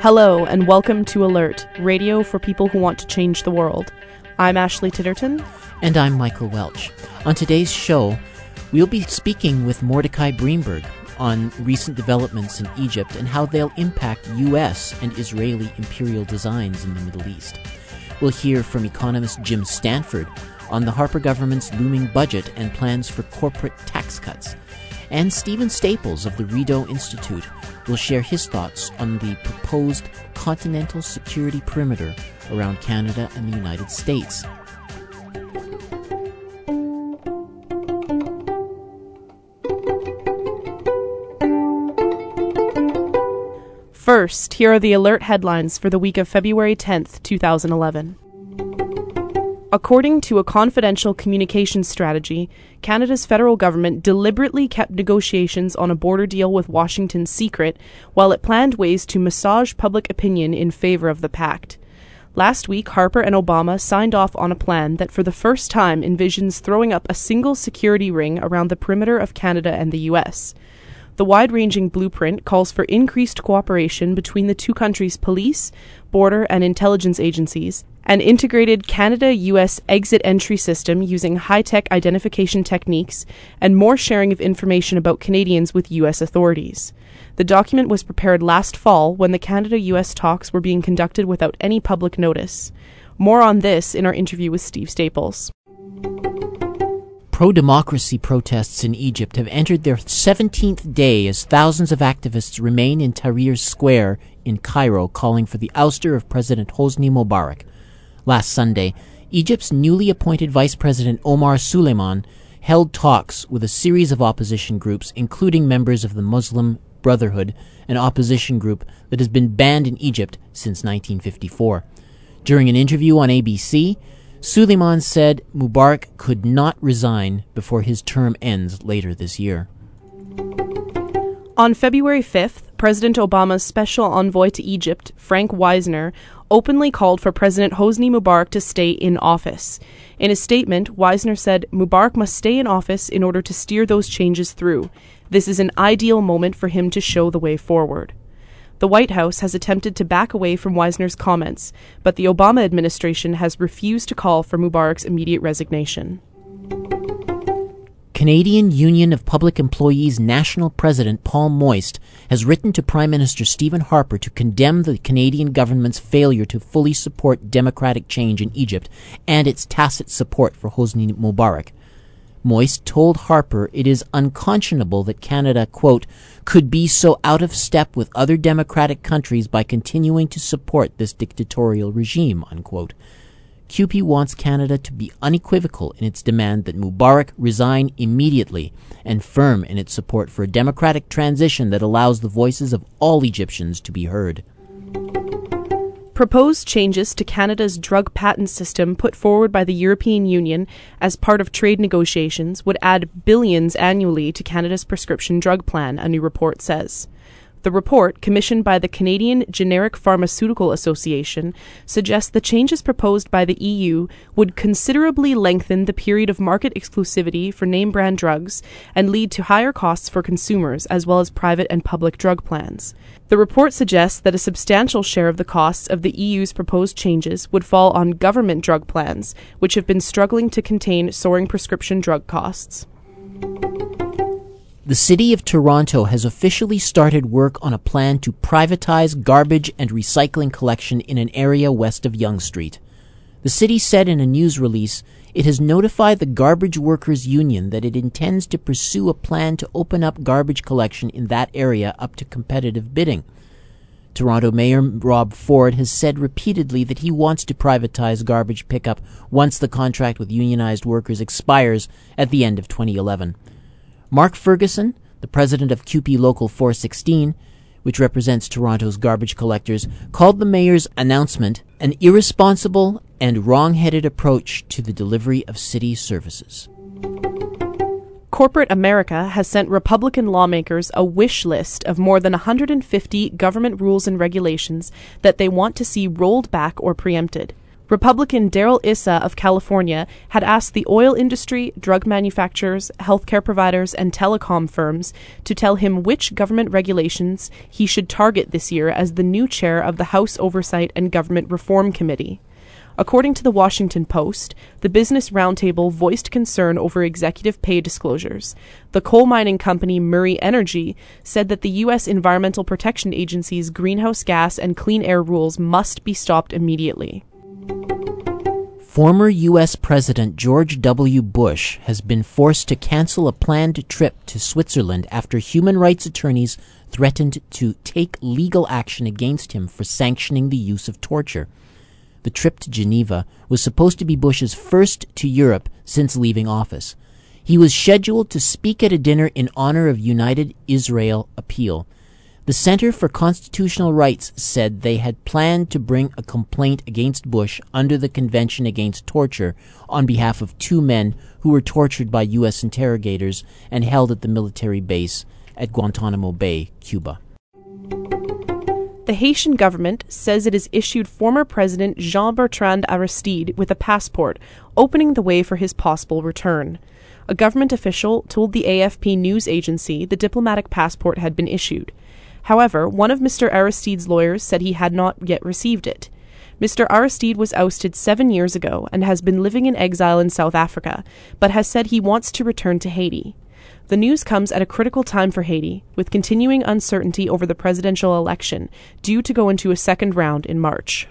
Hello, and welcome to Alert, radio for people who want to change the world. I'm Ashley Titterton. And I'm Michael Welch. On today's show, we'll be speaking with Mordecai Briemberg on recent developments in Egypt and how they'll impact U.S. and Israeli imperial designs in the Middle East. We'll hear from economist Jim Stanford on the Harper government's looming budget and plans for corporate tax cuts. And Stephen Staples of the Rideau Institute will share his thoughts on the proposed continental security perimeter around Canada and the United States. First, here are the alert headlines for the week of February 10th, 2011. According to a confidential communications strategy, Canada's federal government deliberately kept negotiations on a border deal with Washington secret while it planned ways to massage public opinion in favor of the pact. Last week, Harper and Obama signed off on a plan that for the first time envisions throwing up a single security ring around the perimeter of Canada and the U.S. The wide ranging blueprint calls for increased cooperation between the two countries' police, border, and intelligence agencies, an integrated Canada US exit entry system using high tech identification techniques, and more sharing of information about Canadians with US authorities. The document was prepared last fall when the Canada US talks were being conducted without any public notice. More on this in our interview with Steve Staples. Pro democracy protests in Egypt have entered their 17th day as thousands of activists remain in Tahrir Square in Cairo calling for the ouster of President Hosni Mubarak. Last Sunday, Egypt's newly appointed Vice President Omar Suleiman held talks with a series of opposition groups, including members of the Muslim Brotherhood, an opposition group that has been banned in Egypt since 1954. During an interview on ABC, Suleiman said Mubarak could not resign before his term ends later this year. On February 5th, President Obama's special envoy to Egypt, Frank Wisner, openly called for President Hosni Mubarak to stay in office. In a statement, Wisner said Mubarak must stay in office in order to steer those changes through. This is an ideal moment for him to show the way forward. The White House has attempted to back away from Wisner's comments, but the Obama administration has refused to call for Mubarak's immediate resignation. Canadian Union of Public Employees National President Paul Moist has written to Prime Minister Stephen Harper to condemn the Canadian government's failure to fully support democratic change in Egypt and its tacit support for Hosni Mubarak. Moist told Harper it is unconscionable that Canada, quote, could be so out of step with other democratic countries by continuing to support this dictatorial regime, unquote. CUPE wants Canada to be unequivocal in its demand that Mubarak resign immediately and firm in its support for a democratic transition that allows the voices of all Egyptians to be heard. Proposed changes to Canada's drug patent system put forward by the European Union as part of trade negotiations would add billions annually to Canada's prescription drug plan, a new report says. The report, commissioned by the Canadian Generic Pharmaceutical Association, suggests the changes proposed by the EU would considerably lengthen the period of market exclusivity for name brand drugs and lead to higher costs for consumers as well as private and public drug plans. The report suggests that a substantial share of the costs of the EU's proposed changes would fall on government drug plans, which have been struggling to contain soaring prescription drug costs. The City of Toronto has officially started work on a plan to privatize garbage and recycling collection in an area west of Yonge Street. The city said in a news release it has notified the Garbage Workers Union that it intends to pursue a plan to open up garbage collection in that area up to competitive bidding. Toronto Mayor Rob Ford has said repeatedly that he wants to privatize garbage pickup once the contract with unionized workers expires at the end of 2011. Mark Ferguson, the president of CUPE Local 416, which represents Toronto's garbage collectors, called the mayor's announcement an irresponsible and wrong headed approach to the delivery of city services. Corporate America has sent Republican lawmakers a wish list of more than 150 government rules and regulations that they want to see rolled back or preempted. Republican Darrell Issa of California had asked the oil industry, drug manufacturers, healthcare providers, and telecom firms to tell him which government regulations he should target this year as the new chair of the House Oversight and Government Reform Committee. According to the Washington Post, the Business Roundtable voiced concern over executive pay disclosures. The coal mining company Murray Energy said that the U.S. Environmental Protection Agency's greenhouse gas and clean air rules must be stopped immediately. Former U.S. President George W. Bush has been forced to cancel a planned trip to Switzerland after human rights attorneys threatened to take legal action against him for sanctioning the use of torture. The trip to Geneva was supposed to be Bush's first to Europe since leaving office. He was scheduled to speak at a dinner in honor of United Israel Appeal. The Center for Constitutional Rights said they had planned to bring a complaint against Bush under the Convention Against Torture on behalf of two men who were tortured by U.S. interrogators and held at the military base at Guantanamo Bay, Cuba. The Haitian government says it has issued former President Jean Bertrand Aristide with a passport, opening the way for his possible return. A government official told the AFP news agency the diplomatic passport had been issued. However, one of Mr. Aristide's lawyers said he had not yet received it. Mr. Aristide was ousted seven years ago and has been living in exile in South Africa, but has said he wants to return to Haiti. The news comes at a critical time for Haiti, with continuing uncertainty over the presidential election, due to go into a second round in March.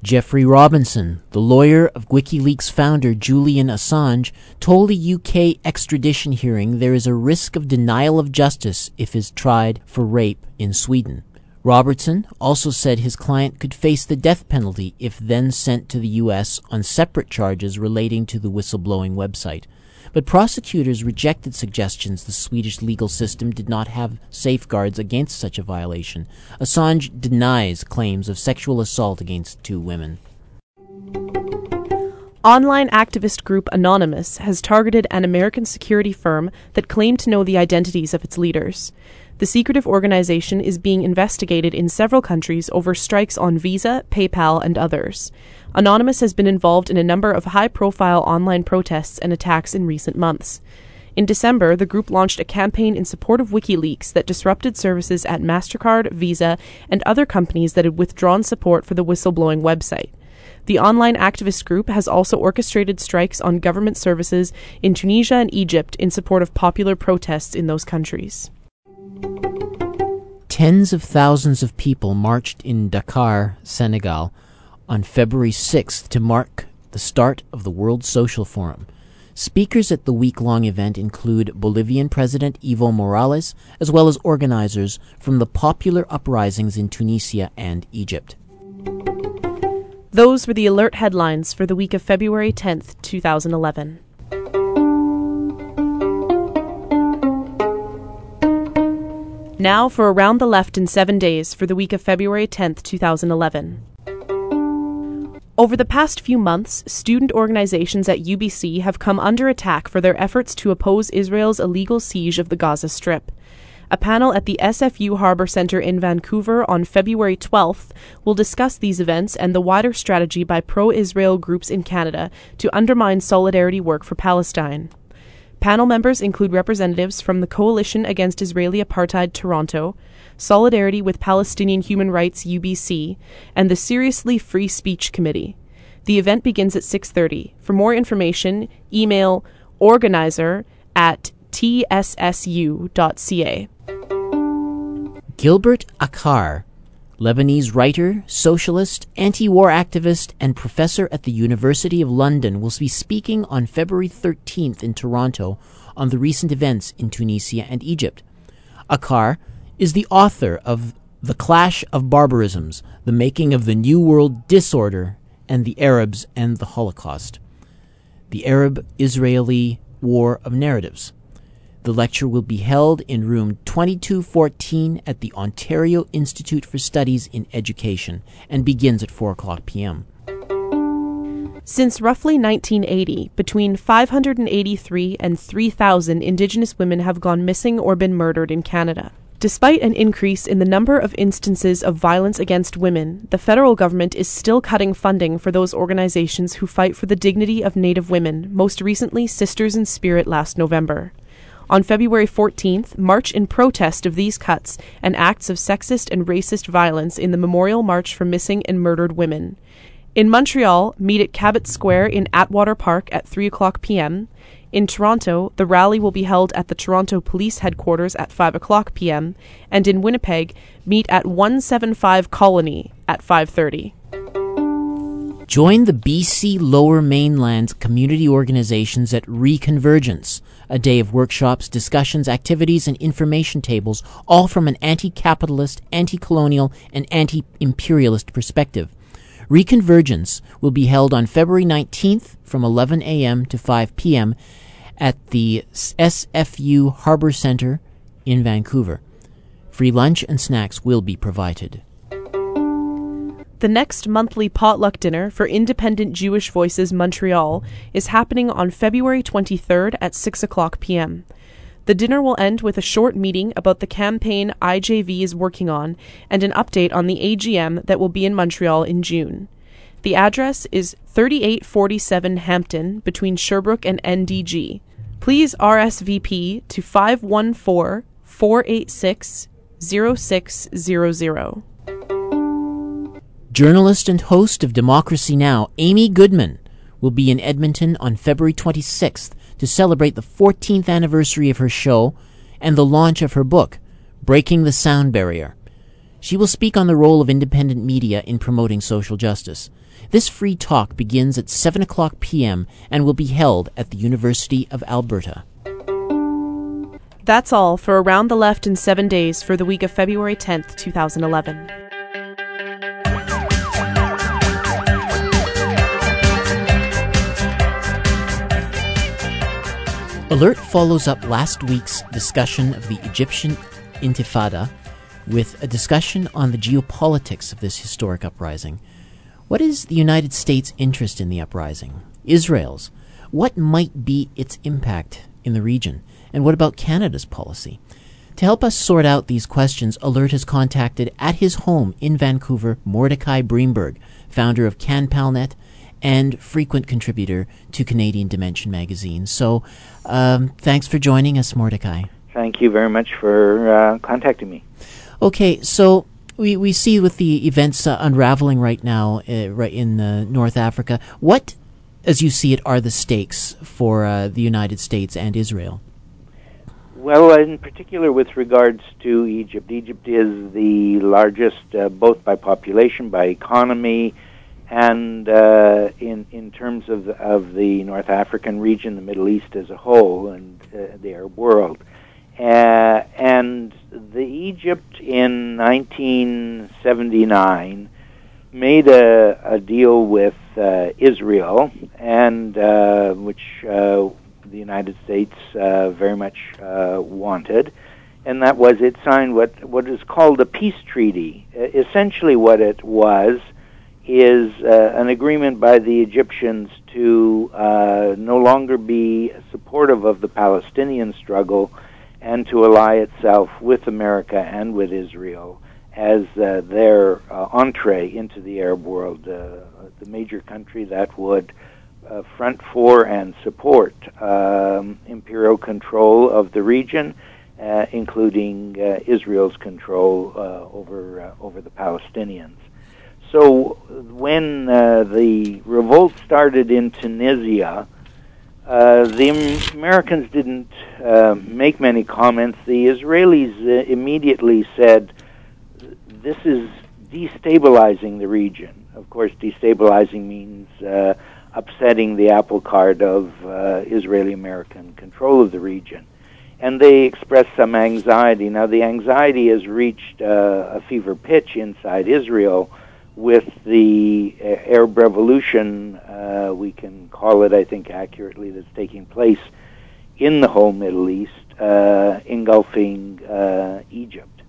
Geoffrey Robertson, the lawyer of WikiLeaks founder Julian Assange, told a UK extradition hearing there is a risk of denial of justice if he is tried for rape in Sweden. Robertson also said his client could face the death penalty if then sent to the US on separate charges relating to the whistleblowing website. But prosecutors rejected suggestions the Swedish legal system did not have safeguards against such a violation. Assange denies claims of sexual assault against two women. Online activist group Anonymous has targeted an American security firm that claimed to know the identities of its leaders. The secretive organization is being investigated in several countries over strikes on Visa, PayPal, and others. Anonymous has been involved in a number of high profile online protests and attacks in recent months. In December, the group launched a campaign in support of WikiLeaks that disrupted services at MasterCard, Visa, and other companies that had withdrawn support for the whistleblowing website. The online activist group has also orchestrated strikes on government services in Tunisia and Egypt in support of popular protests in those countries. Tens of thousands of people marched in Dakar, Senegal, on February 6th to mark the start of the World Social Forum. Speakers at the week long event include Bolivian President Evo Morales, as well as organizers from the popular uprisings in Tunisia and Egypt. Those were the alert headlines for the week of February 10th, 2011. Now for Around the Left in seven days for the week of February 10th, 2011. Over the past few months, student organizations at UBC have come under attack for their efforts to oppose Israel's illegal siege of the Gaza Strip. A panel at the SFU Harbor Center in Vancouver on February 12th will discuss these events and the wider strategy by pro Israel groups in Canada to undermine solidarity work for Palestine. Panel members include representatives from the Coalition Against Israeli Apartheid Toronto, Solidarity with Palestinian Human Rights UBC, and the Seriously Free Speech Committee. The event begins at 6:30. For more information, email organizer at tssu.ca. Gilbert Achcar, Lebanese writer, socialist, anti war activist, and professor at the University of London, will be speaking on February 13th in Toronto on the recent events in Tunisia and Egypt. Achcar is the author of The Clash of Barbarisms, The Making of the New World Disorder, and the Arabs and the Holocaust. The Arab Israeli War of Narratives. The lecture will be held in room 2214 at the Ontario Institute for Studies in Education and begins at 4 o'clock p.m. Since roughly 1980, between 583 and 3,000 Indigenous women have gone missing or been murdered in Canada. Despite an increase in the number of instances of violence against women, the federal government is still cutting funding for those organizations who fight for the dignity of Native women, most recently Sisters in Spirit last November. On February 14th, march in protest of these cuts and acts of sexist and racist violence in the Memorial March for Missing and Murdered Women. In Montreal, meet at Cabot Square in Atwater Park at 3 o'clock p.m. In Toronto, the rally will be held at the Toronto Police Headquarters at 5 o'clock p.m. and in Winnipeg, meet at 175 Colony at 5:30. Join the BC Lower Mainland community organizations at Reconvergence, a day of workshops, discussions, activities, and information tables, all from an anti capitalist, anti colonial, and anti imperialist perspective. Reconvergence will be held on February 19th from 11 a.m. to 5 p.m. at the SFU Harbor Center in Vancouver. Free lunch and snacks will be provided. The next monthly potluck dinner for Independent Jewish Voices Montreal is happening on February 23rd at 6 o'clock p.m. The dinner will end with a short meeting about the campaign IJV is working on and an update on the AGM that will be in Montreal in June. The address is 3847 Hampton between Sherbrooke and NDG. Please RSVP to 514 486 0600. Journalist and host of Democracy Now!, Amy Goodman, will be in Edmonton on February 26th to celebrate the 14th anniversary of her show and the launch of her book, Breaking the Sound Barrier. She will speak on the role of independent media in promoting social justice. This free talk begins at 7 o'clock p.m. and will be held at the University of Alberta. That's all for Around the Left in seven days for the week of February 10th, 2011. Alert follows up last week's discussion of the Egyptian Intifada with a discussion on the geopolitics of this historic uprising. What is the United States' interest in the uprising? Israel's? What might be its impact in the region? And what about Canada's policy? To help us sort out these questions, Alert has contacted at his home in Vancouver Mordecai Briemberg, founder of CanPalNet and frequent contributor to Canadian Dimension magazine. So, um, thanks for joining us, Mordecai. Thank you very much for uh, contacting me. Okay, so we, we see with the events uh, unraveling right now, uh, right in uh, North Africa, what, as you see it, are the stakes for uh, the United States and Israel? Well, in particular, with regards to Egypt, Egypt is the largest, uh, both by population, by economy, and uh, in in terms of of the North African region, the Middle East as a whole, and uh, the Arab world, uh, and the Egypt in 1979 made a, a deal with uh, Israel, and uh, which uh, the United States very much wanted. And that was it signed what what is called a peace treaty. essentially, what it was is uh, an agreement by the Egyptians to uh, no longer be supportive of the Palestinian struggle and to ally itself with America and with Israel as uh, their uh, entree into the Arab world, uh, the major country that would uh, front for and support um, imperial control of the region. including Israel's control over over the Palestinians. So when uh, the revolt started in Tunisia, uh, the Americans didn't uh, make many comments. The Israelis uh, immediately said, "This is destabilizing the region." Of course, destabilizing means uh, upsetting the apple cart of uh, Israeli-American control of the region and they expressed some anxiety. Now, the anxiety has reached uh, a fever pitch inside Israel with the uh, Arab Revolution, uh, we can call it, I think, accurately, that's taking place in the whole Middle East, uh, engulfing uh, Egypt.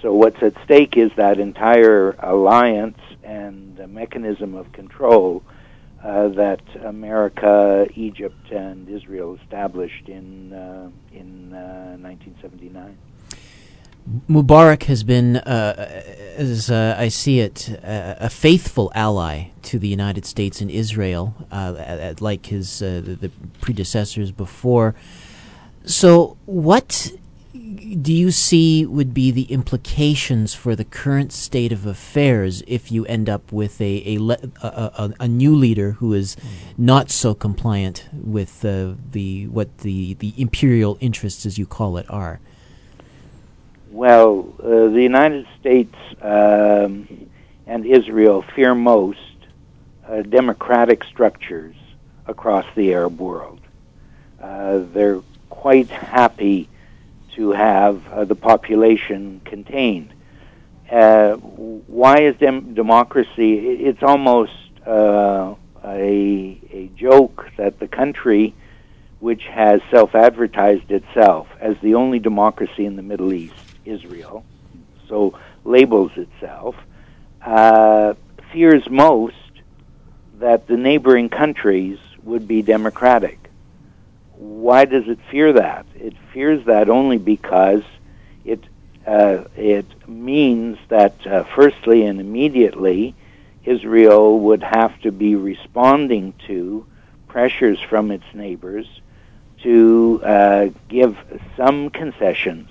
So, what's at stake is that entire alliance and mechanism of control uh, that America, Egypt, and Israel established in uh, in 1979. Mubarak has been, uh, as uh, I see it, uh, a faithful ally to the United States and Israel, uh, like his uh, the, predecessors before. So, what do you see would be the implications for the current state of affairs if you end up with a a, a, a, a new leader who is not so compliant with uh, the what the the imperial interests, as you call it, are? Well, uh, the United States um, and Israel fear most uh, democratic structures across the Arab world. Uh, they're quite happy to have uh, the population contained. Uh, why is dem- democracy? It's almost uh, a, a joke that the country which has self advertised itself as the only democracy in the Middle East Israel, so labels itself, uh, fears most that the neighboring countries would be democratic. Why does it fear that? It fears that only because it uh, it means that uh, firstly and immediately Israel would have to be responding to pressures from its neighbors to uh, give some concessions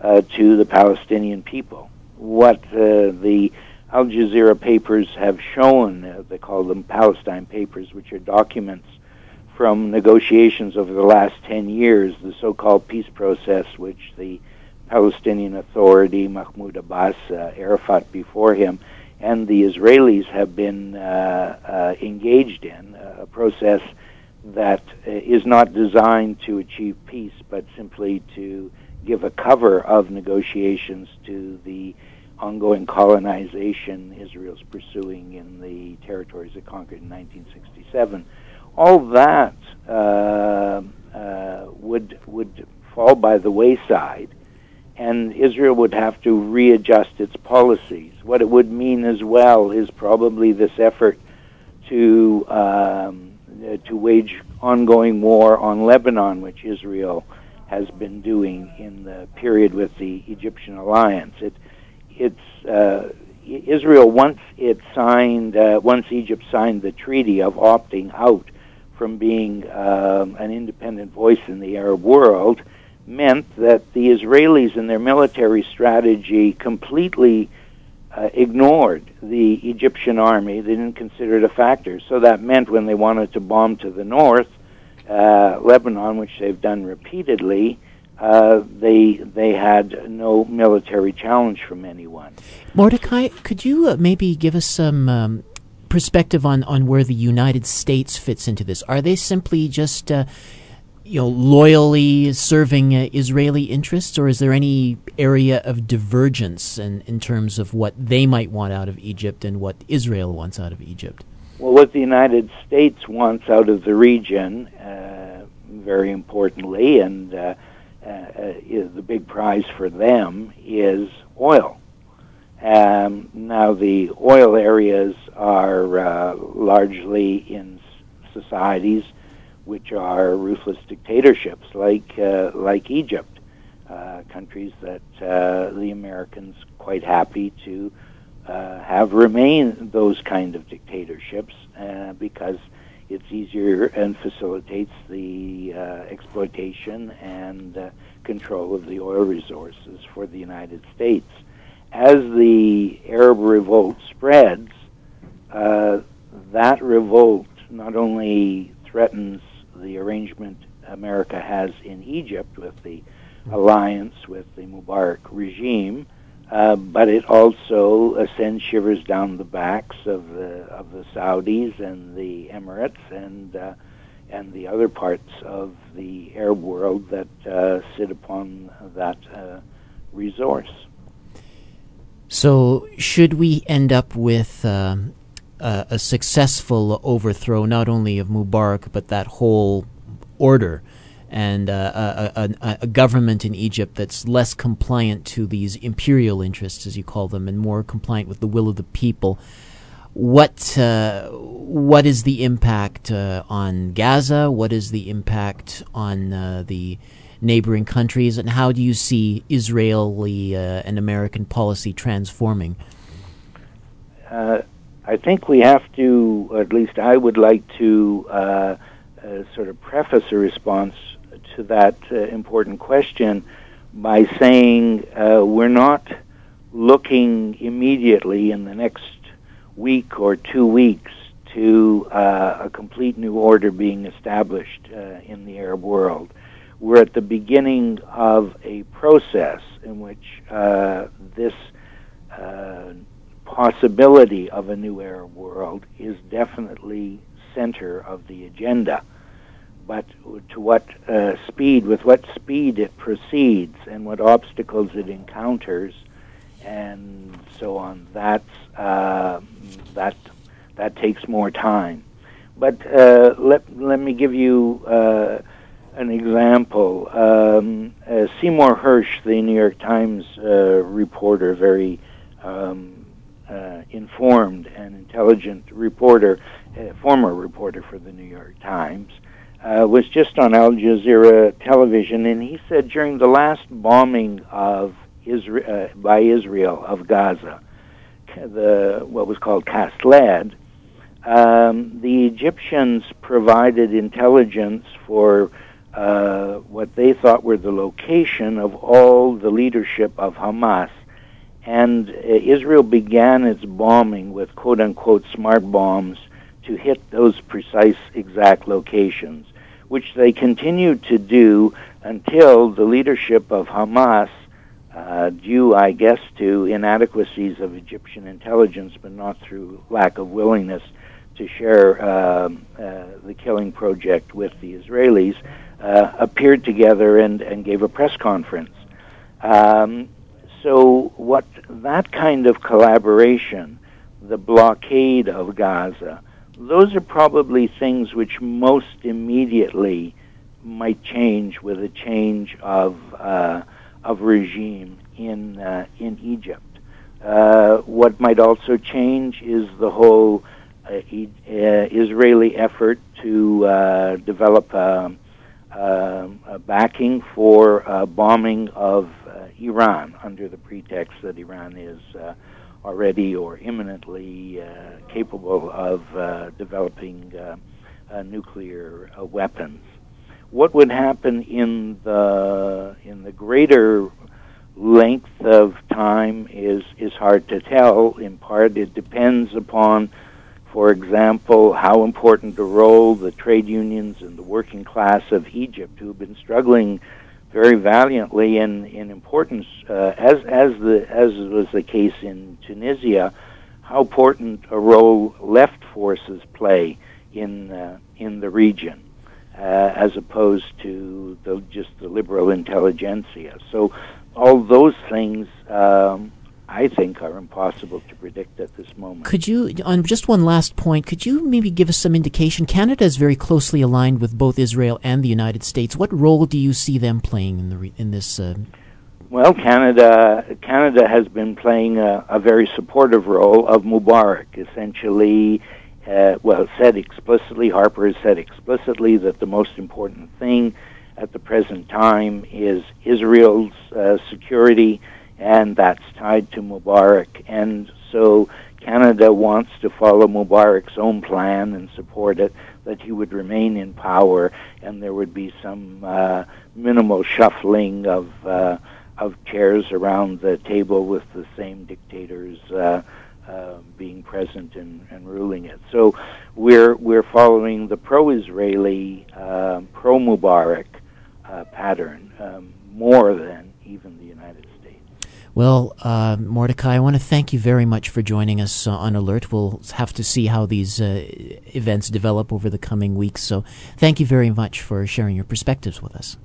uh, to the Palestinian people. What uh, the Al Jazeera papers have shown, uh, they call them Palestine papers, which are documents from negotiations over the last 10 years, the so called peace process, which the Palestinian Authority, Mahmoud Abbas, uh, Arafat before him, and the Israelis have been uh, uh, engaged in, a process that is not designed to achieve peace, but simply to give a cover of negotiations to the ongoing colonization Israel's pursuing in the territories it conquered in 1967. All that uh, uh, would would fall by the wayside, and Israel would have to readjust its policies. What it would mean as well is probably this effort to um, to wage ongoing war on Lebanon, which Israel has been doing in the period with the Egyptian alliance. It, it's uh, Israel once it signed, uh, once Egypt signed the treaty of opting out from being um, an independent voice in the Arab world, meant that the Israelis and their military strategy completely uh, ignored the Egyptian army. They didn't consider it a factor. So that meant when they wanted to bomb to the north, uh, Lebanon, which they've done repeatedly, uh, they they had no military challenge from anyone. Mordecai, could you uh, maybe give us some um, perspective on, on where the United States fits into this? Are they simply just uh, you know loyally serving uh, Israeli interests, or is there any area of divergence in, in terms of what they might want out of Egypt and what Israel wants out of Egypt? Well, what the United States wants out of the region, uh, very importantly, and uh, uh, is the big prize for them is oil. Um, now, the oil areas are uh, largely in societies which are ruthless dictatorships, like uh, like Egypt, countries that the Americans quite happy to uh, have remained those kind of dictatorships uh, because it's easier and facilitates the uh, exploitation and uh, control of the oil resources for the United States. As the Arab revolt spreads, uh, that revolt not only threatens the arrangement America has in Egypt with the alliance with the Mubarak regime, uh, but it also uh, sends shivers down the backs of the of the Saudis and the Emirates and uh, and the other parts of the Arab world that uh, sit upon that uh, resource. So, should we end up with a successful overthrow, not only of Mubarak but that whole order? And uh, a, a, a, government in Egypt that's less compliant to these imperial interests, as you call them, and more compliant with the will of the people. What uh, what is the impact uh, on Gaza? What is the impact on uh, the neighboring countries, and how do you see Israeli uh, and American policy transforming? Uh, I think we have to, at least I would like to, sort of preface a response to that uh, important question by saying uh, we're not looking immediately in the next week or two weeks to uh, a complete new order being established uh, in the Arab world. We're at the beginning of a process in which uh, this uh, possibility of a new Arab world is definitely center of the agenda. But to what uh, speed, with what speed it proceeds, and what obstacles it encounters, and so on, that's uh, that that takes more time. But uh, let let me give you uh, an example. Um, uh, Seymour Hersh, the New York Times uh, reporter, very um, informed and intelligent reporter, former reporter for the New York Times, uh, was just on Al Jazeera television, and he said during the last bombing of Israel uh, by Israel of Gaza, the what was called Cast Lead, um, the Egyptians provided intelligence for uh, what they thought were the location of all the leadership of Hamas. And uh, Israel began its bombing with quote unquote smart bombs to hit those precise exact locations, which they continued to do until the leadership of Hamas, uh, due, I guess, to inadequacies of Egyptian intelligence, but not through lack of willingness to share uh, uh, the killing project with the Israelis, uh, appeared together and, and gave a press conference. Um, so, what that kind of collaboration, the blockade of Gaza, those are probably things which most immediately might change with a change of uh, of regime in uh, in Egypt. Uh, what might also change is the whole uh, uh, Israeli effort to uh, develop um, a backing for bombing of Iran under the pretext that Iran is already or imminently uh, capable of uh, developing uh, nuclear weapons. What would happen in the in the greater length of time is is hard to tell. In part, it depends upon, for example, how important a role the trade unions and the working class of Egypt, who have been struggling very valiantly in in importance, uh, as as the as was the case in Tunisia, how important a role left forces play in uh, in the region, uh, as opposed to the, just the liberal intelligentsia. So, all those things um, I think are impossible to predict at this moment. Could you, on just one last point, could you maybe give us some indication? Canada is very closely aligned with both Israel and the United States. What role do you see them playing in the in this? Uh... Well, Canada Canada has been playing a, a very supportive role of Mubarak. Essentially, uh, well, said explicitly, Harper has said explicitly that the most important thing at the present time is Israel's uh, security and that's tied to Mubarak. And so Canada wants to follow Mubarak's own plan and support it, that he would remain in power, and there would be some uh, minimal shuffling of uh, of chairs around the table with the same dictators. Uh, uh, being present and, and, ruling it. So we're we're following the pro-Israeli, uh, pro-Mubarak uh, pattern um, more than even the United well, uh, Mordecai, I want to thank you very much for joining us uh, on Alert. We'll have to see how these uh, events develop over the coming weeks. So, thank you very much for sharing your perspectives with us.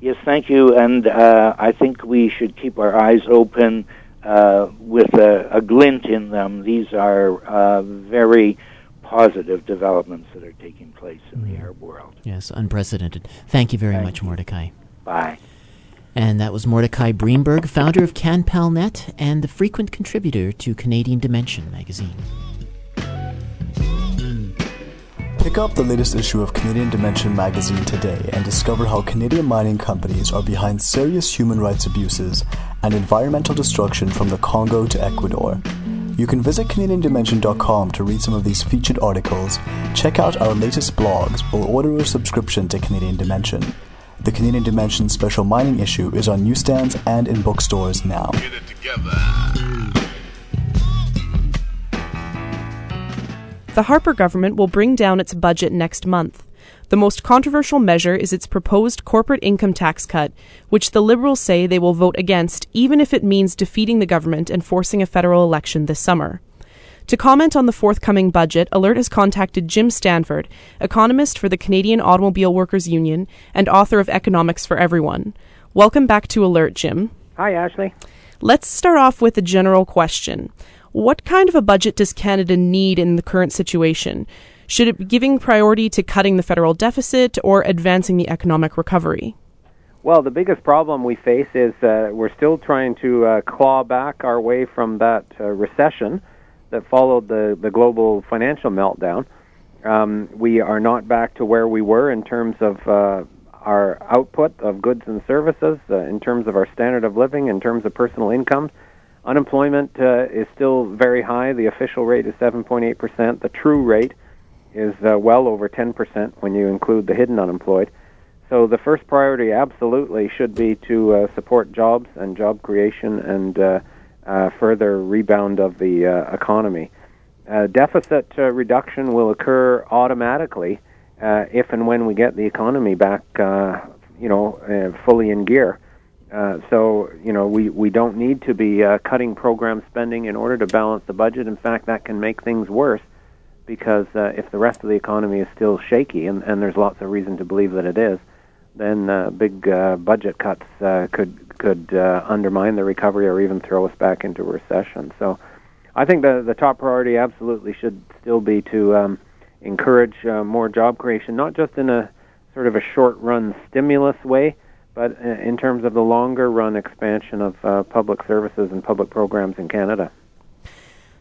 Yes, thank you. And uh, I think we should keep our eyes open uh, with a, a, glint in them. These are uh, very positive developments that are taking place in the Arab world. Yes, unprecedented. Thank you very thank much, you. Mordecai. Bye. And that was Mordecai Briemberg, founder of CanPalNet and the frequent contributor to Canadian Dimension magazine. Pick up the latest issue of Canadian Dimension magazine today and discover how Canadian mining companies are behind serious human rights abuses and environmental destruction from the Congo to Ecuador. You can visit CanadianDimension.com to read some of these featured articles, check out our latest blogs, or order a subscription to Canadian Dimension. The Canadian Dimension special mining issue is on newsstands and in bookstores now. The Harper government will bring down its budget next month. The most controversial measure is its proposed corporate income tax cut, which the Liberals say they will vote against, even if it means defeating the government and forcing a federal election this summer. To comment on the forthcoming budget, Alert has contacted Jim Stanford, economist for the Canadian Automobile Workers Union and author of Economics for Everyone. Welcome back to Alert, Jim. Hi, Ashley. Let's start off with a general question. What kind of a budget does Canada need in the current situation? Should it be giving priority to cutting the federal deficit or advancing the economic recovery? Well, the biggest problem we face is uh, we're still trying to uh, claw back our way from that uh, recession that followed the, the global financial meltdown. Um, we are not back to where we were in terms of uh, our output of goods and services, uh, in terms of our standard of living, in terms of personal income. Unemployment uh, is still very high. The official rate is 7.8%. The true rate is uh, well over 10% when you include the hidden unemployed. So the first priority absolutely should be to uh, support jobs and job creation and uh, uh, further rebound of the uh, economy. Uh, deficit uh, reduction will occur automatically uh, if and when we get the economy back, uh, you know, fully in gear. So, you know, we, we don't need to be cutting program spending in order to balance the budget. In fact, that can make things worse because if the rest of the economy is still shaky, and, and there's lots of reason to believe that it is, then uh, big uh, budget cuts uh, could could uh, undermine the recovery or even throw us back into recession. So, I think the the top priority absolutely should still be to um, encourage uh, more job creation, not just in a sort of a short run stimulus way, but uh, in terms of the longer run expansion of uh, public services and public programs in Canada.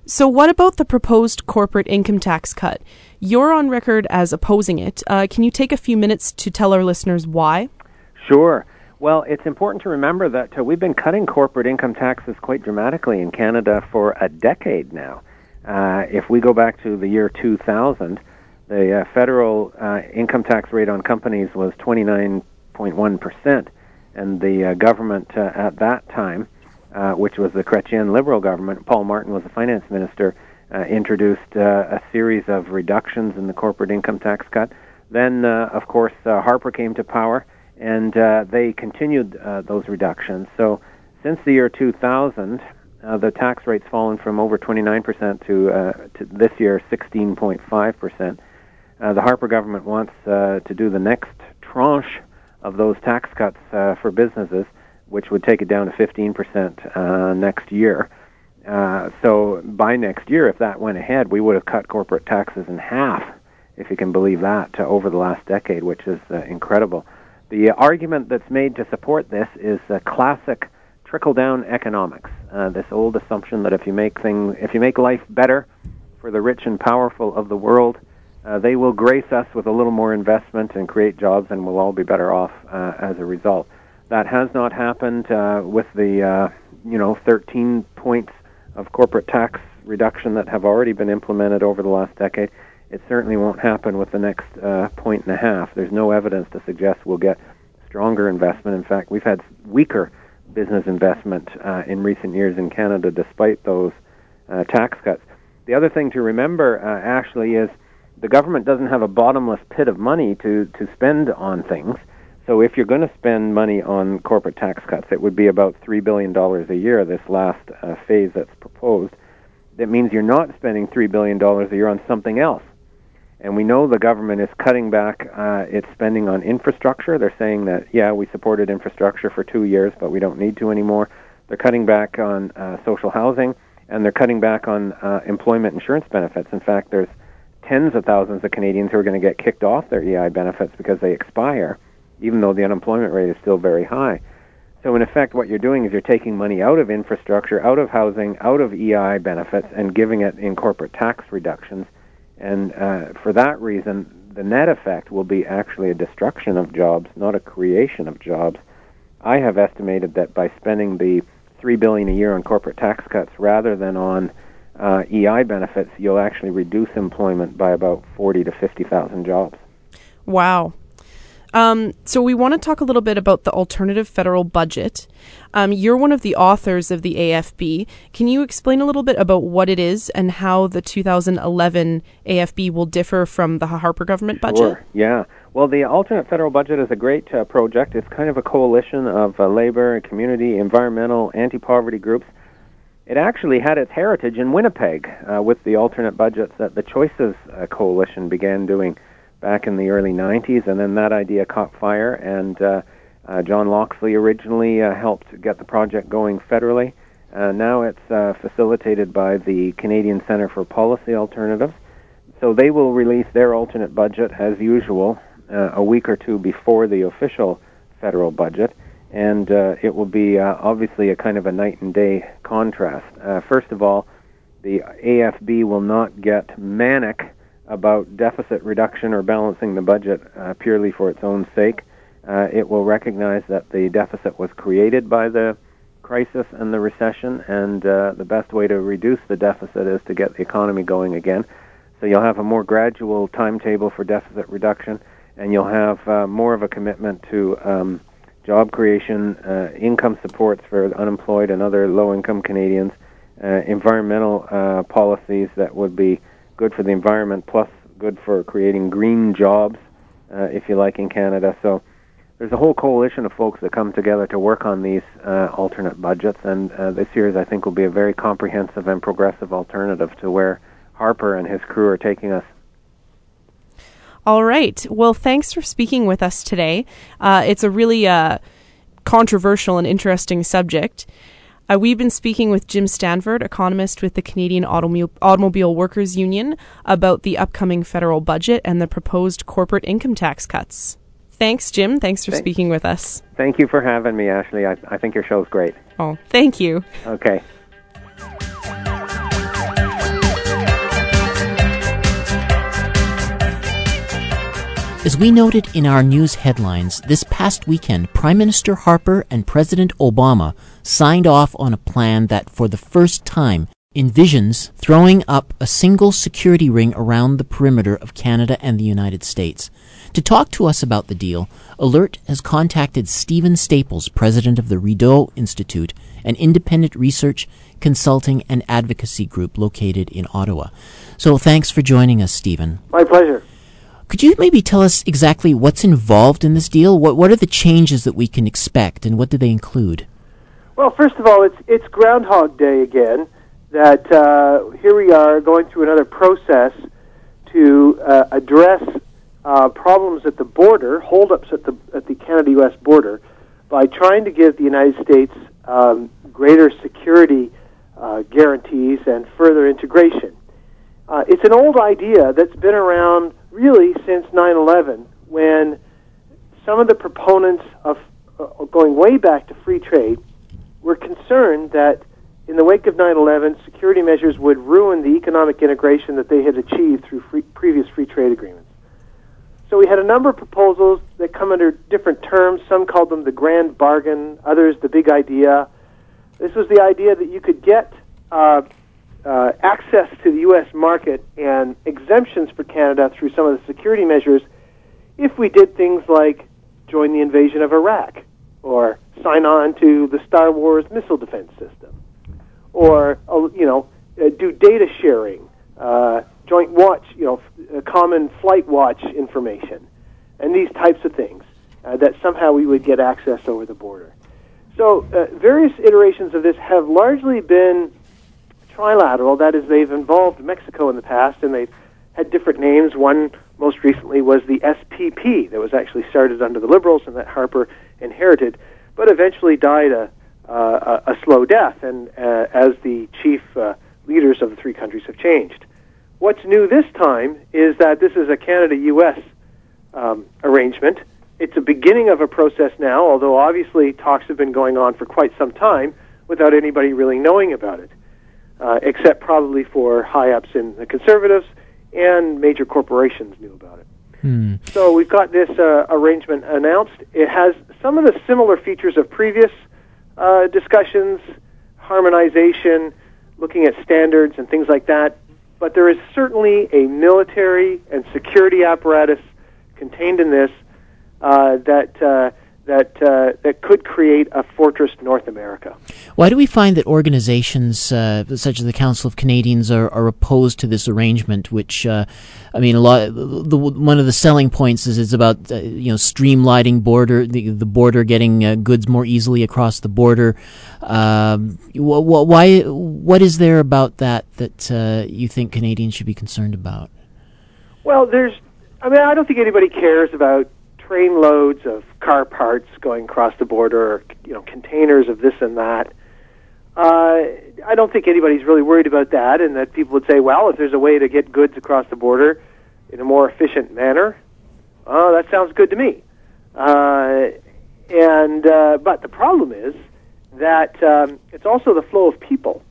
So, what about the proposed corporate income tax cut? You're on record as opposing it. Uh, can you take a few minutes to tell our listeners why? Sure. Well, it's important to remember that uh, we've been cutting corporate income taxes quite dramatically in Canada for a decade now. Uh, if we go back to the year 2000, the uh, federal uh, income tax rate on companies was 29.1%, and the uh, government at that time which was the Chrétien Liberal government, Paul Martin was the finance minister, introduced uh, a series of reductions in the corporate income tax cut. Then, uh, of course, uh, Harper came to power, and uh, they continued uh, those reductions. So, since the year 2000, uh, the tax rate's fallen from over 29% to, uh, to this year 16.5%. Uh, the Harper government wants uh, to do the next tranche of those tax cuts uh, for businesses which would take it down to 15% uh, next year. Uh, so by next year, if that went ahead, we would have cut corporate taxes in half, if you can believe that, uh, over the last decade, which is uh, incredible. The argument that's made to support this is uh, classic trickle-down economics. Uh, this old assumption that if you make things, if you make life better for the rich and powerful of the world, uh, they will grace us with a little more investment and create jobs, and we'll all be better off uh, as a result. That has not happened uh, with the uh, you know 13 points of corporate tax reduction that have already been implemented over the last decade. It certainly won't happen with the next uh, point and a half. There's no evidence to suggest we'll get stronger investment. In fact, we've had weaker business investment uh, in recent years in Canada despite those uh, tax cuts. The other thing to remember, uh, Ashley, is the government doesn't have a bottomless pit of money to, to spend on things. So if you're going to spend money on corporate tax cuts, it would be about $3 billion a year, this last uh, phase that's proposed. That means you're not spending $3 billion a year on something else. And we know the government is cutting back uh, its spending on infrastructure. They're saying that, yeah, we supported infrastructure for two years, but we don't need to anymore. They're cutting back on uh, social housing, and they're cutting back on uh, employment insurance benefits. In fact, there's tens of thousands of Canadians who are going to get kicked off their EI benefits because they expire even though the unemployment rate is still very high. So, in effect, what you're doing is you're taking money out of infrastructure, out of housing, out of EI benefits, and giving it in corporate tax reductions. And uh, for that reason, the net effect will be actually a destruction of jobs, not a creation of jobs. I have estimated that by spending the three billion a year on corporate tax cuts rather than on uh, EI benefits, you'll actually reduce employment by about forty to fifty thousand jobs. Wow. Um, so we want to talk a little bit about the alternative federal budget. Um, you're one of the authors of the AFB. Can you explain a little bit about what it is and how the 2011 AFB will differ from the Harper government budget? Sure. Yeah. Well, the alternate federal budget is a great uh, project. It's kind of a coalition of uh, labor, community, environmental, anti-poverty groups. It actually had its heritage in Winnipeg uh, with the alternate budgets that the Choices uh, Coalition began doing back in the early 90s, and then that idea caught fire, and uh, uh, John Loxley originally uh, helped get the project going federally. Uh, now it's uh, facilitated by the Canadian Centre for Policy Alternatives. So they will release their alternate budget as usual uh, a week or two before the official federal budget, and uh, it will be uh, obviously a kind of a night and day contrast. Uh, first of all, the AFB will not get manic about deficit reduction or balancing the budget uh, purely for its own sake. Uh, it will recognize that the deficit was created by the crisis and the recession, and uh, the best way to reduce the deficit is to get the economy going again. So you'll have a more gradual timetable for deficit reduction, and you'll have uh, more of a commitment to um, job creation, uh, income supports for unemployed and other low-income Canadians, uh, environmental uh, policies that would be good for the environment, plus good for creating green jobs, uh, if you like, in Canada. So there's a whole coalition of folks that come together to work on these uh, alternate budgets, and uh, this year's I think will be a very comprehensive and progressive alternative to where Harper and his crew are taking us. All right. Well, thanks for speaking with us today. Uh, it's a really uh, controversial and interesting subject. Uh, we've been speaking with Jim Stanford, economist with the Canadian Automobile, Automobile Workers Union, about the upcoming federal budget and the proposed corporate income tax cuts. Thanks, Jim. Thanks for Thanks. speaking with us. Thank you for having me, Ashley. I, I think your show's great. Oh, thank you. Okay. As we noted in our news headlines, this past weekend, Prime Minister Harper and President Obama signed off on a plan that, for the first time, envisions throwing up a single security ring around the perimeter of Canada and the United States. To talk to us about the deal, Alert has contacted Stephen Staples, president of the Rideau Institute, an independent research, consulting, and advocacy group located in Ottawa. So thanks for joining us, Stephen. My pleasure. Could you maybe tell us exactly what's involved in this deal? What what are the changes that we can expect, and what do they include? Well, first of all, it's it's Groundhog Day again. That uh, here we are going through another process to uh, address uh, problems at the border, holdups at the at the Canada-U.S. border, by trying to give the United States um, greater security uh, guarantees and further integration. Uh, it's an old idea that's been around really since 9/11, when some of the proponents of uh, going way back to free trade were concerned that in the wake of 9/11, security measures would ruin the economic integration that they had achieved through free, previous free trade agreements. So we had a number of proposals that come under different terms. Some called them the grand bargain, others the big idea. This was the idea that you could get uh, uh, access to the U.S. market and exemptions for Canada through some of the security measures if we did things like join the invasion of Iraq or sign on to the Star Wars missile defense system or uh, you know uh, do data sharing, uh, joint watch, you know, uh, common flight watch information, and these types of things uh, that somehow we would get access over the border. So uh, various iterations of this have largely been trilateral. That is, they've involved Mexico in the past, and they've had different names. One most recently was the SPP, that was actually started under the Liberals and that Harper inherited, but eventually died a, uh, a, a slow death, and uh, as the chief uh, leaders of the three countries have changed. What's new this time is that this is a Canada-U.S. Um, arrangement. It's a beginning of a process now, although obviously talks have been going on for quite some time without anybody really knowing about it uh, except probably for high ups in the Conservatives and major corporations knew about it. Hmm. So we've got this uh, arrangement announced. It has some of the similar features of previous uh, discussions, harmonization, looking at standards and things like that. But there is certainly a military and security apparatus contained in this uh, that uh, that uh, that could create a fortress North America. Why do we find that organizations uh, such as the Council of Canadians are, are opposed to this arrangement? Which, uh, I mean, a lot. The, one of the selling points is it's about uh, you know streamlining border the, the border, getting uh, goods more easily across the border. Um, wh- wh- why? What is there about that that uh, you think Canadians should be concerned about? Well, there's. I mean, I don't think anybody cares about train loads of car parts going across the border, or you know, containers of this and that. Uh, I don't think anybody's really worried about that, and that people would say, well, if there's a way to get goods across the border in a more efficient manner, oh, that sounds good to me. Uh, and uh, but the problem is that um, it's also the flow of people,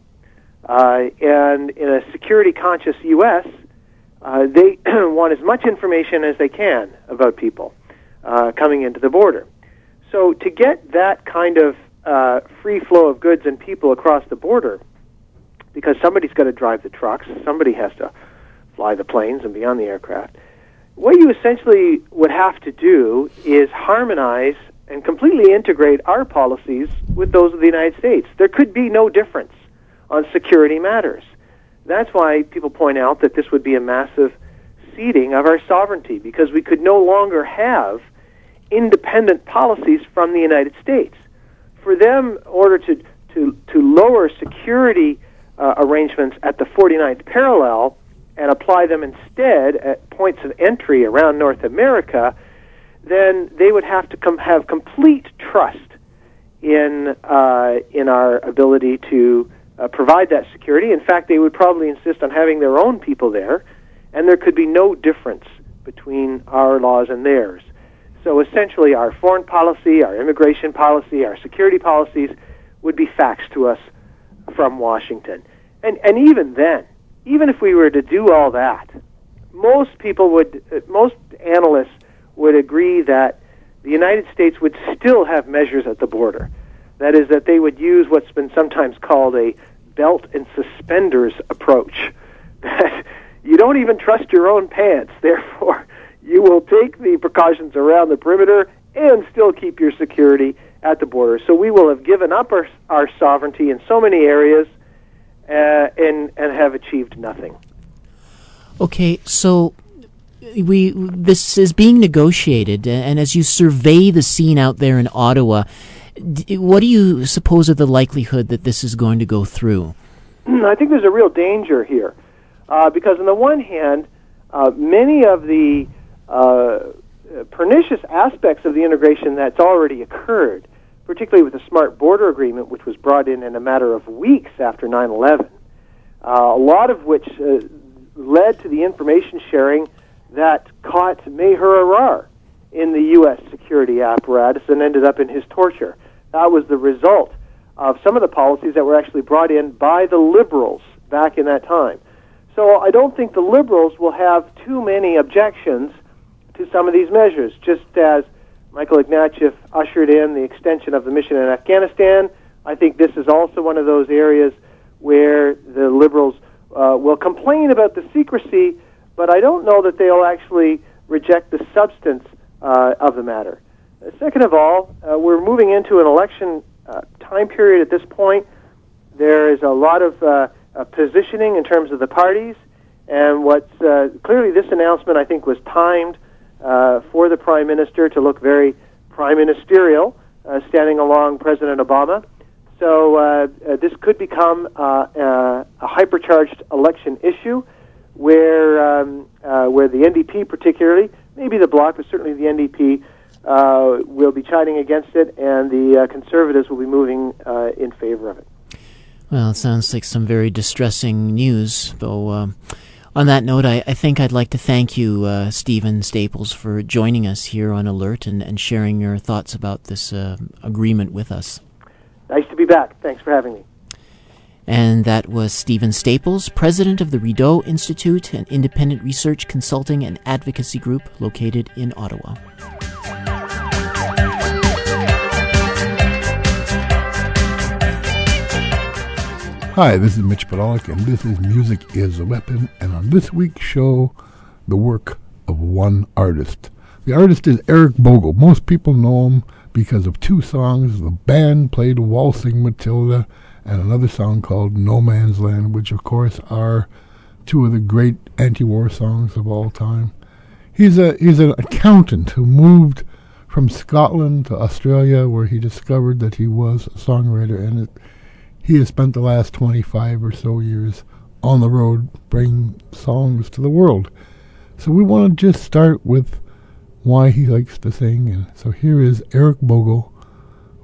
uh, and in a security-conscious U.S., uh, they want as much information as they can about people uh, coming into the border. So to get that kind of uh, free flow of goods and people across the border, because somebody's got to drive the trucks, somebody has to fly the planes and be on the aircraft. What you essentially would have to do is harmonize and completely integrate our policies with those of the United States. There could be no difference on security matters. That's why people point out that this would be a massive ceding of our sovereignty because we could no longer have independent policies from the United States. For them, in order to, to, to lower security uh, arrangements at the 49th parallel and apply them instead at points of entry around North America, then they would have to com- have complete trust in, uh, in our ability to uh, provide that security. In fact, they would probably insist on having their own people there, and there could be no difference between our laws and theirs. So essentially, our foreign policy, our immigration policy, our security policies would be faxed to us from Washington. And, and even then, even if we were to do all that, most people would, most analysts would agree that the United States would still have measures at the border. That is, that they would use what's been sometimes called a belt and suspenders approach. That you don't even trust your own pants, therefore, you will take the precautions around the perimeter and still keep your security at the border. So we will have given up our, our sovereignty in so many areas uh, and, and have achieved nothing. Okay, so we this is being negotiated, and as you survey the scene out there in Ottawa, what do you suppose are the likelihood that this is going to go through? I think there's a real danger here, uh, because on the one hand, uh, many of the uh, pernicious aspects of the integration that's already occurred, particularly with the Smart Border Agreement, which was brought in in a matter of weeks after 9 11, uh, a lot of which uh, led to the information sharing that caught Maher Arar in the U.S. security apparatus and ended up in his torture. That was the result of some of the policies that were actually brought in by the liberals back in that time. So I don't think the liberals will have too many objections to some of these measures, just as Michael Ignatieff ushered in the extension of the mission in Afghanistan. I think this is also one of those areas where the liberals uh, will complain about the secrecy, but I don't know that they'll actually reject the substance uh, of the matter. Uh, second of all, uh, we're moving into an election uh, time period at this point. There is a lot of uh, positioning in terms of the parties, and what's clearly this announcement I think was timed uh, for the prime minister to look very prime ministerial, uh, standing along President Obama. So uh, uh this could become uh, uh, a hypercharged election issue, where um, where the NDP, particularly, maybe the Bloc, but certainly the NDP, will be chiding against it, and the Conservatives will be moving in favor of it. Well, it sounds like some very distressing news, though. On that note, I, I, think I'd like to thank you, uh, Stephen Staples, for joining us here on Alert and, and sharing your thoughts about this uh, agreement with us. Nice to be back. Thanks for having me. And that was Stephen Staples, president of the Rideau Institute, an independent research, consulting, and advocacy group located in Ottawa. Hi, this is Mitch Podolak, and this is Music is a Weapon. And on this week's show, the work of one artist. The artist is Eric Bogle. Most people know him because of two songs. The band played Waltzing Matilda and another song called No Man's Land, which of course are two of the great anti-war songs of all time. He's a he's an accountant who moved from Scotland to Australia, where he discovered that he was a songwriter, and it, he has spent the last 25 or so years on the road bringing songs to the world. So we want to just start with why he likes to sing, and so here is Eric Bogle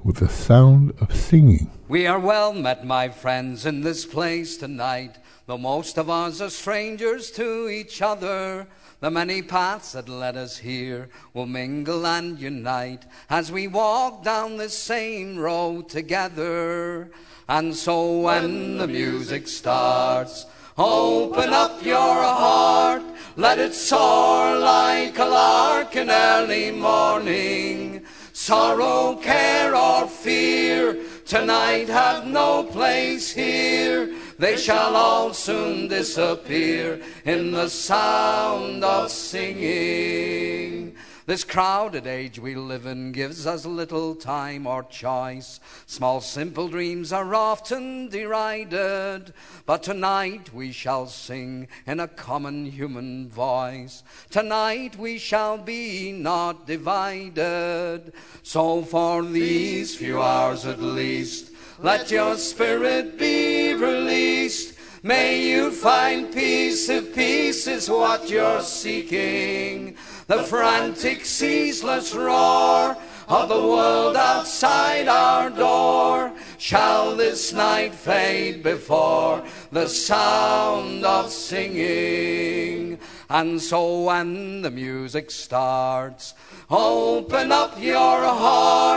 with the sound of singing. We are well met, my friends, in this place tonight, though most of us are strangers to each other. The many paths that led us here will mingle and unite as we walk down this same road together. And so when the music starts, open up your heart, let it soar like a lark in early morning. Sorrow, care, or fear tonight have no place here. They shall all soon disappear in the sound of singing. This crowded age we live in gives us little time or choice. Small simple dreams are often derided, but tonight we shall sing in a common human voice. Tonight we shall be not divided. So for these few hours at least, let your spirit be released. May you find peace if peace is what you're seeking. The frantic, ceaseless roar of the world outside our door shall this night fade before the sound of singing. And so when the music starts, open up your heart,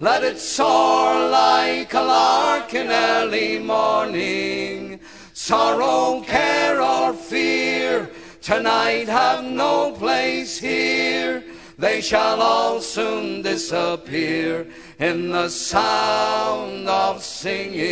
let it soar like a lark in early morning. Sorrow, care, or fear tonight have no place here. They shall all soon disappear in the sound of singing.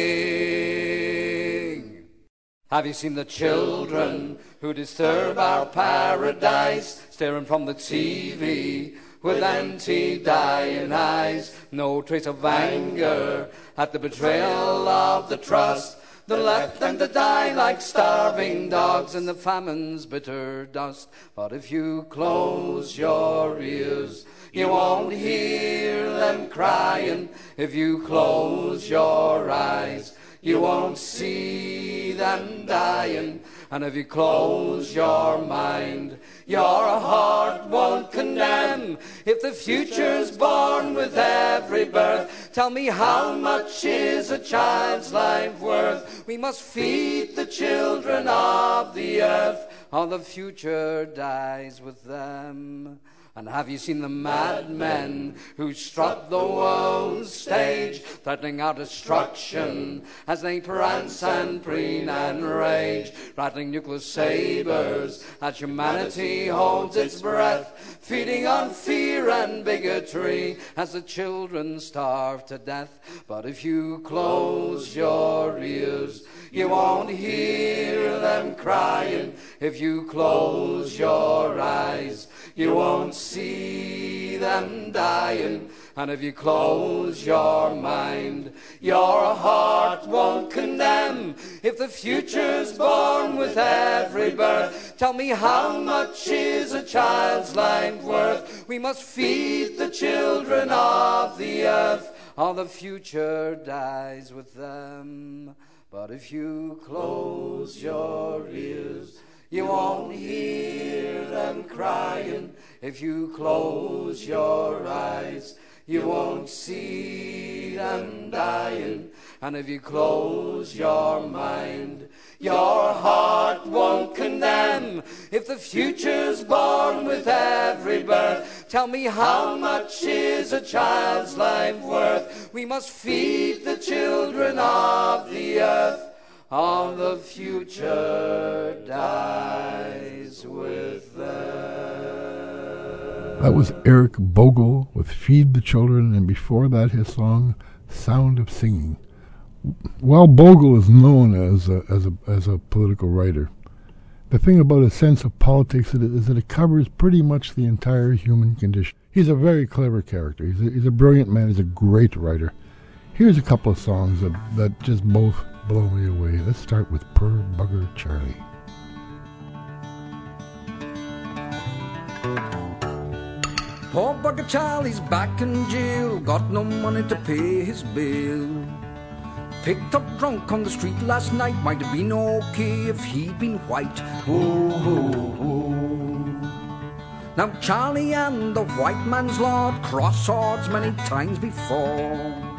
Have you seen the children who disturb our paradise, staring from the TV with empty, dying eyes? No trace of anger at the betrayal of the trust the left them to die like starving dogs in the famine's bitter dust. But if you close your ears, you won't hear them crying. If you close your eyes, you won't see them dying. And if you close your mind, your heart won't condemn. If the future's born with every birth, tell me how much is a child's life worth? We must feed the children of the earth, or the future dies with them. And have you seen the madmen who strut the world stage, threatening our destruction as they prance and preen and rage, rattling nuclear sabers as humanity holds its breath, feeding on fear and bigotry as the children starve to death. But if you close your ears, you won't hear them crying. If you close your eyes, you won't see them dying. And if you close your mind, your heart won't condemn. If the future's born with every birth, tell me how much is a child's life worth? We must feed the children of the earth, or the future dies with them. But if you close your ears, you won't hear them crying if you close your eyes. You won't see them dying. And if you close your mind, your heart won't condemn. If the future's born with every birth, tell me how much is a child's life worth? We must feed the children of the earth the future dies with them. That was Eric Bogle with Feed the Children, and before that, his song Sound of Singing. While Bogle is known as a, as a, as a political writer, the thing about a sense of politics is that it covers pretty much the entire human condition. He's a very clever character. He's a, he's a brilliant man. He's a great writer. Here's a couple of songs that, that just both blow me away. Let's start with Poor Bugger Charlie. Poor bugger Charlie's back in jail, got no money to pay his bill. Picked up drunk on the street last night, might have been okay if he'd been white. Oh, oh, oh. Now Charlie and the white man's lord cross swords many times before.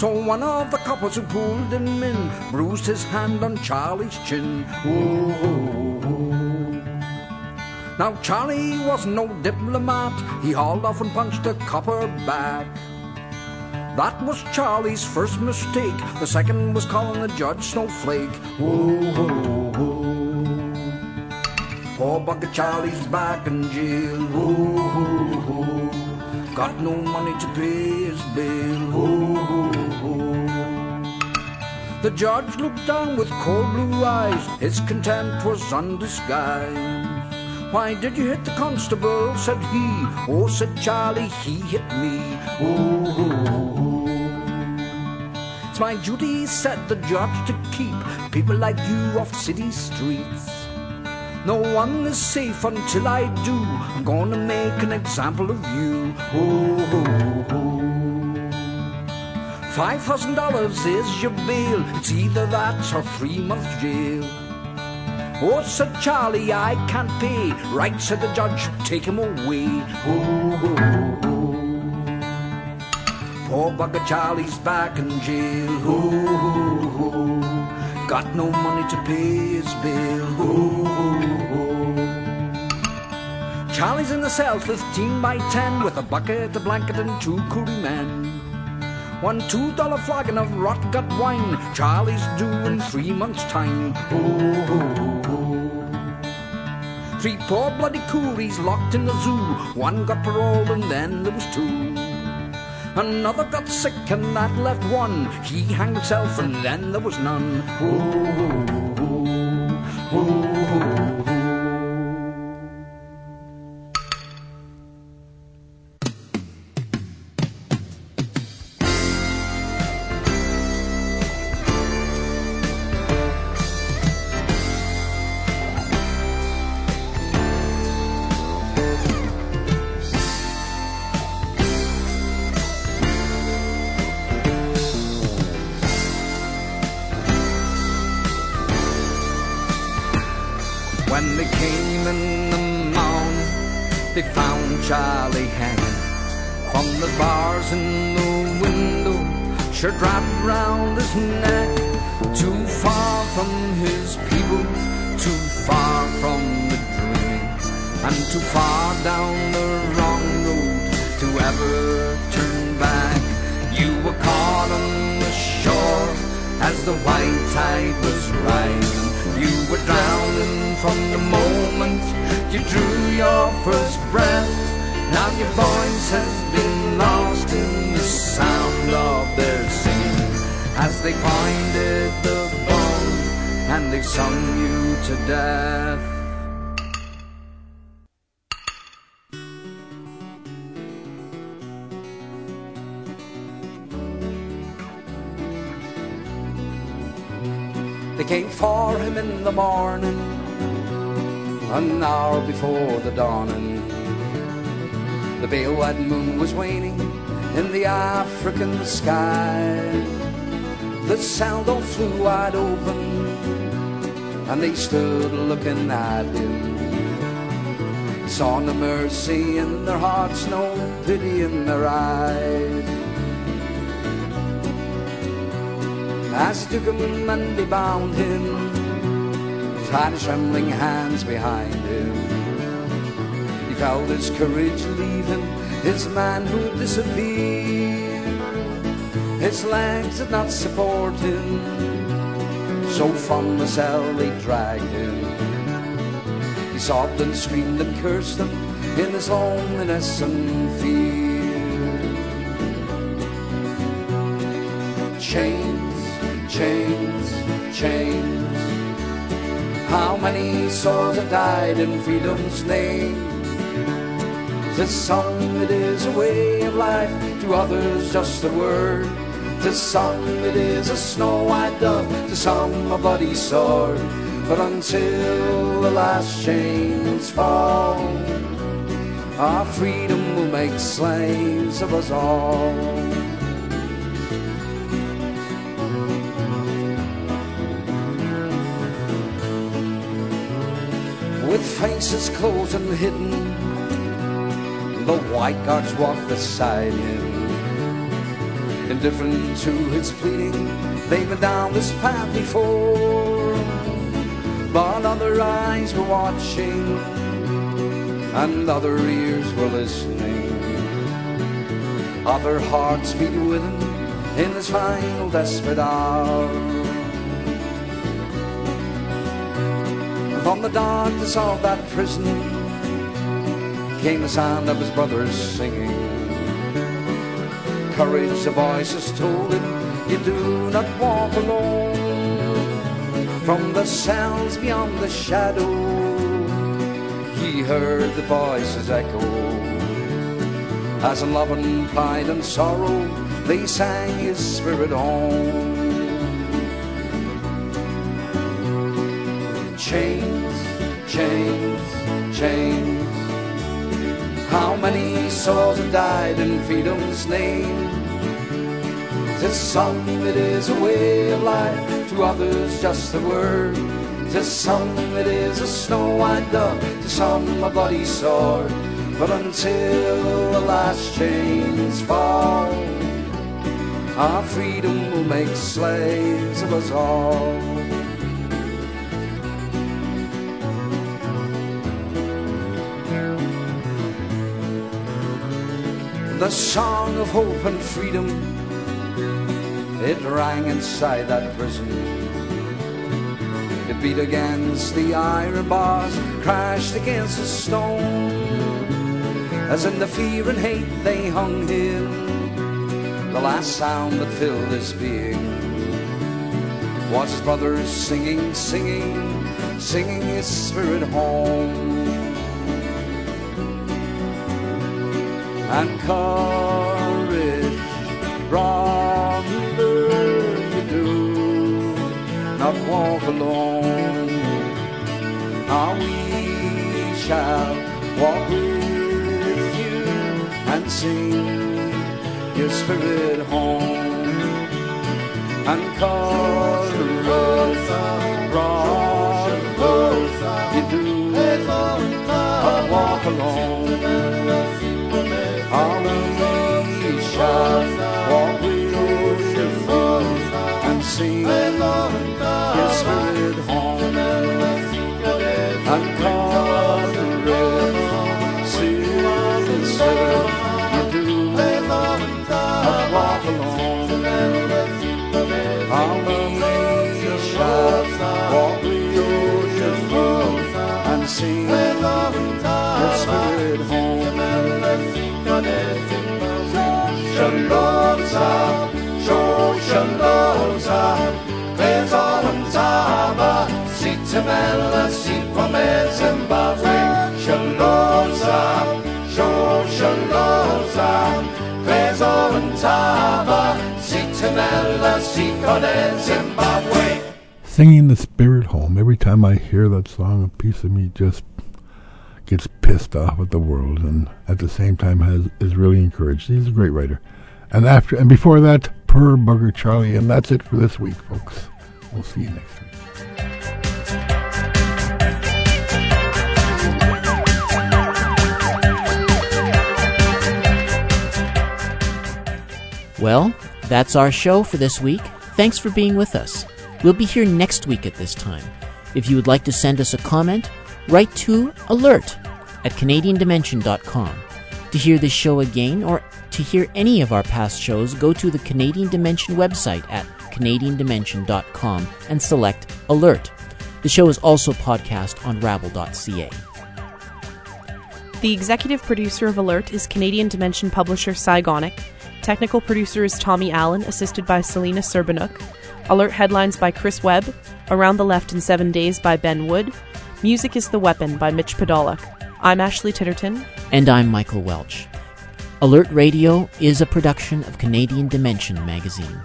So one of the coppers who pulled him in bruised his hand on Charlie's chin. Oh, oh, oh. Now Charlie was no diplomat, he hauled off and punched a copper back. That was Charlie's first mistake. The second was calling the judge snowflake. Oh, oh, oh. Poor bucket Charlie's back in jail. Oh, oh, oh. Got no money to pay his bill. Oh, oh, oh. The judge looked down with cold blue eyes. His contempt was undisguised. Why did you hit the constable? said he. Oh, said Charlie, he hit me. Oh. It's my duty, said the judge, to keep people like you off city streets. No one is safe until I do. I'm gonna make an example of you. Oh, oh, oh. Five thousand dollars is your bail. It's either that or three months jail. Oh, said Charlie, I can't pay. Right, said the judge, take him away. Oh, oh, oh. Poor bugger Charlie's back in jail. Oh, oh, oh. Got no money to pay his bill. Oh, oh, oh. Charlie's in the cell, 15 by 10, with a bucket, a blanket, and two Koori men. One two dollar flagon of rot gut wine. Charlie's due in three months' time. Oh, oh, oh. Three poor bloody Kooris locked in the zoo. One got paroled and then there was two. Another got sick and that left one. He hanged himself and then there was none. Oh, oh, oh, was waning in the African sky. The sound all flew wide open, and they stood looking at him. Saw no mercy in their hearts, no pity in their eyes. As he took him and they bound him, tied his trembling hands behind him. He felt his courage leave him, his manhood disappear. His legs did not support him, So from the cell they dragged him. He sobbed and screamed and cursed them in his loneliness and fear. Chains, chains, chains. How many souls have died in freedom's name? To some it is a way of life, to others just a word. To some it is a snow white dove, to some a bloody sword. But until the last chains fall, our freedom will make slaves of us all. With faces closed and hidden, the white guards walk beside him. Indifferent to his pleading, they've been down this path before. But other eyes were watching, and other ears were listening. Other hearts beat with him in this final desperate hour. From the darkness of that prison came the sound of his brothers singing. Courage, the voices told him, you do not walk alone. From the cells beyond the shadow, he heard the voices echo. As in love and pride and sorrow, they sang his spirit home. Chains, chains, chains. How many souls have died in freedom's name? To some it is a way of life, to others just a word. To some it is a snow white dove, to some a bloody sword. But until the last chains fall, our freedom will make slaves of us all. The song of hope and freedom. It rang inside that prison. It beat against the iron bars, crashed against the stone. As in the fear and hate they hung him, the last sound that filled his being was his brothers singing, singing, singing his spirit home. And courage, brother, you do not walk alone. Now we shall walk with you and sing your spirit home. And courage, brother, you do not walk alone. Zimbabwe, Sitamela, Sipame, Zimbabwe. Singing the spirit home. Every time I hear that song, a piece of me just gets pissed off at the world and at the same time has is really encouraged. He's a great writer. And after and before that, Poor Bugger Charlie, and that's it for this week, folks. We'll see you next week. Well, that's our show for this week. Thanks for being with us. We'll be here next week at this time. If you would like to send us a comment, write to alert at canadiandimension.com. To hear this show again or to hear any of our past shows, go to the Canadian Dimension website at CanadianDimension.com and select Alert. The show is also podcast on rabble.ca. The executive producer of Alert is Canadian Dimension publisher Cy Gonick. Technical producer is Tommy Allen, assisted by Selena Serbanuk. Alert headlines by Chris Webb. Around the Left in Seven Days by Ben Wood. Music is the Weapon by Mitch Podolak. I'm Ashley Titterton. And I'm Michael Welch. Alert Radio is a production of Canadian Dimension magazine.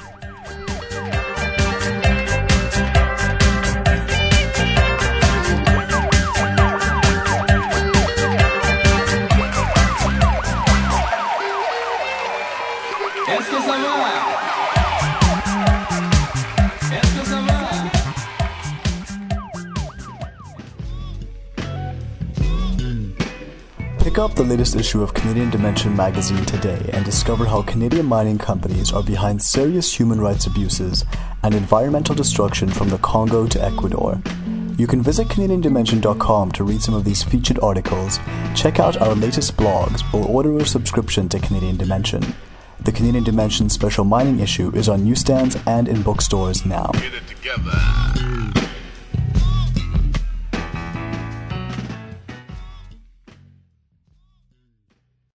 Pick up the latest issue of Canadian Dimension magazine today and discover how Canadian mining companies are behind serious human rights abuses and environmental destruction from the Congo to Ecuador. You can visit CanadianDimension.com to read some of these featured articles, check out our latest blogs, or order a subscription to Canadian Dimension. The Canadian Dimension special mining issue is on newsstands and in bookstores now.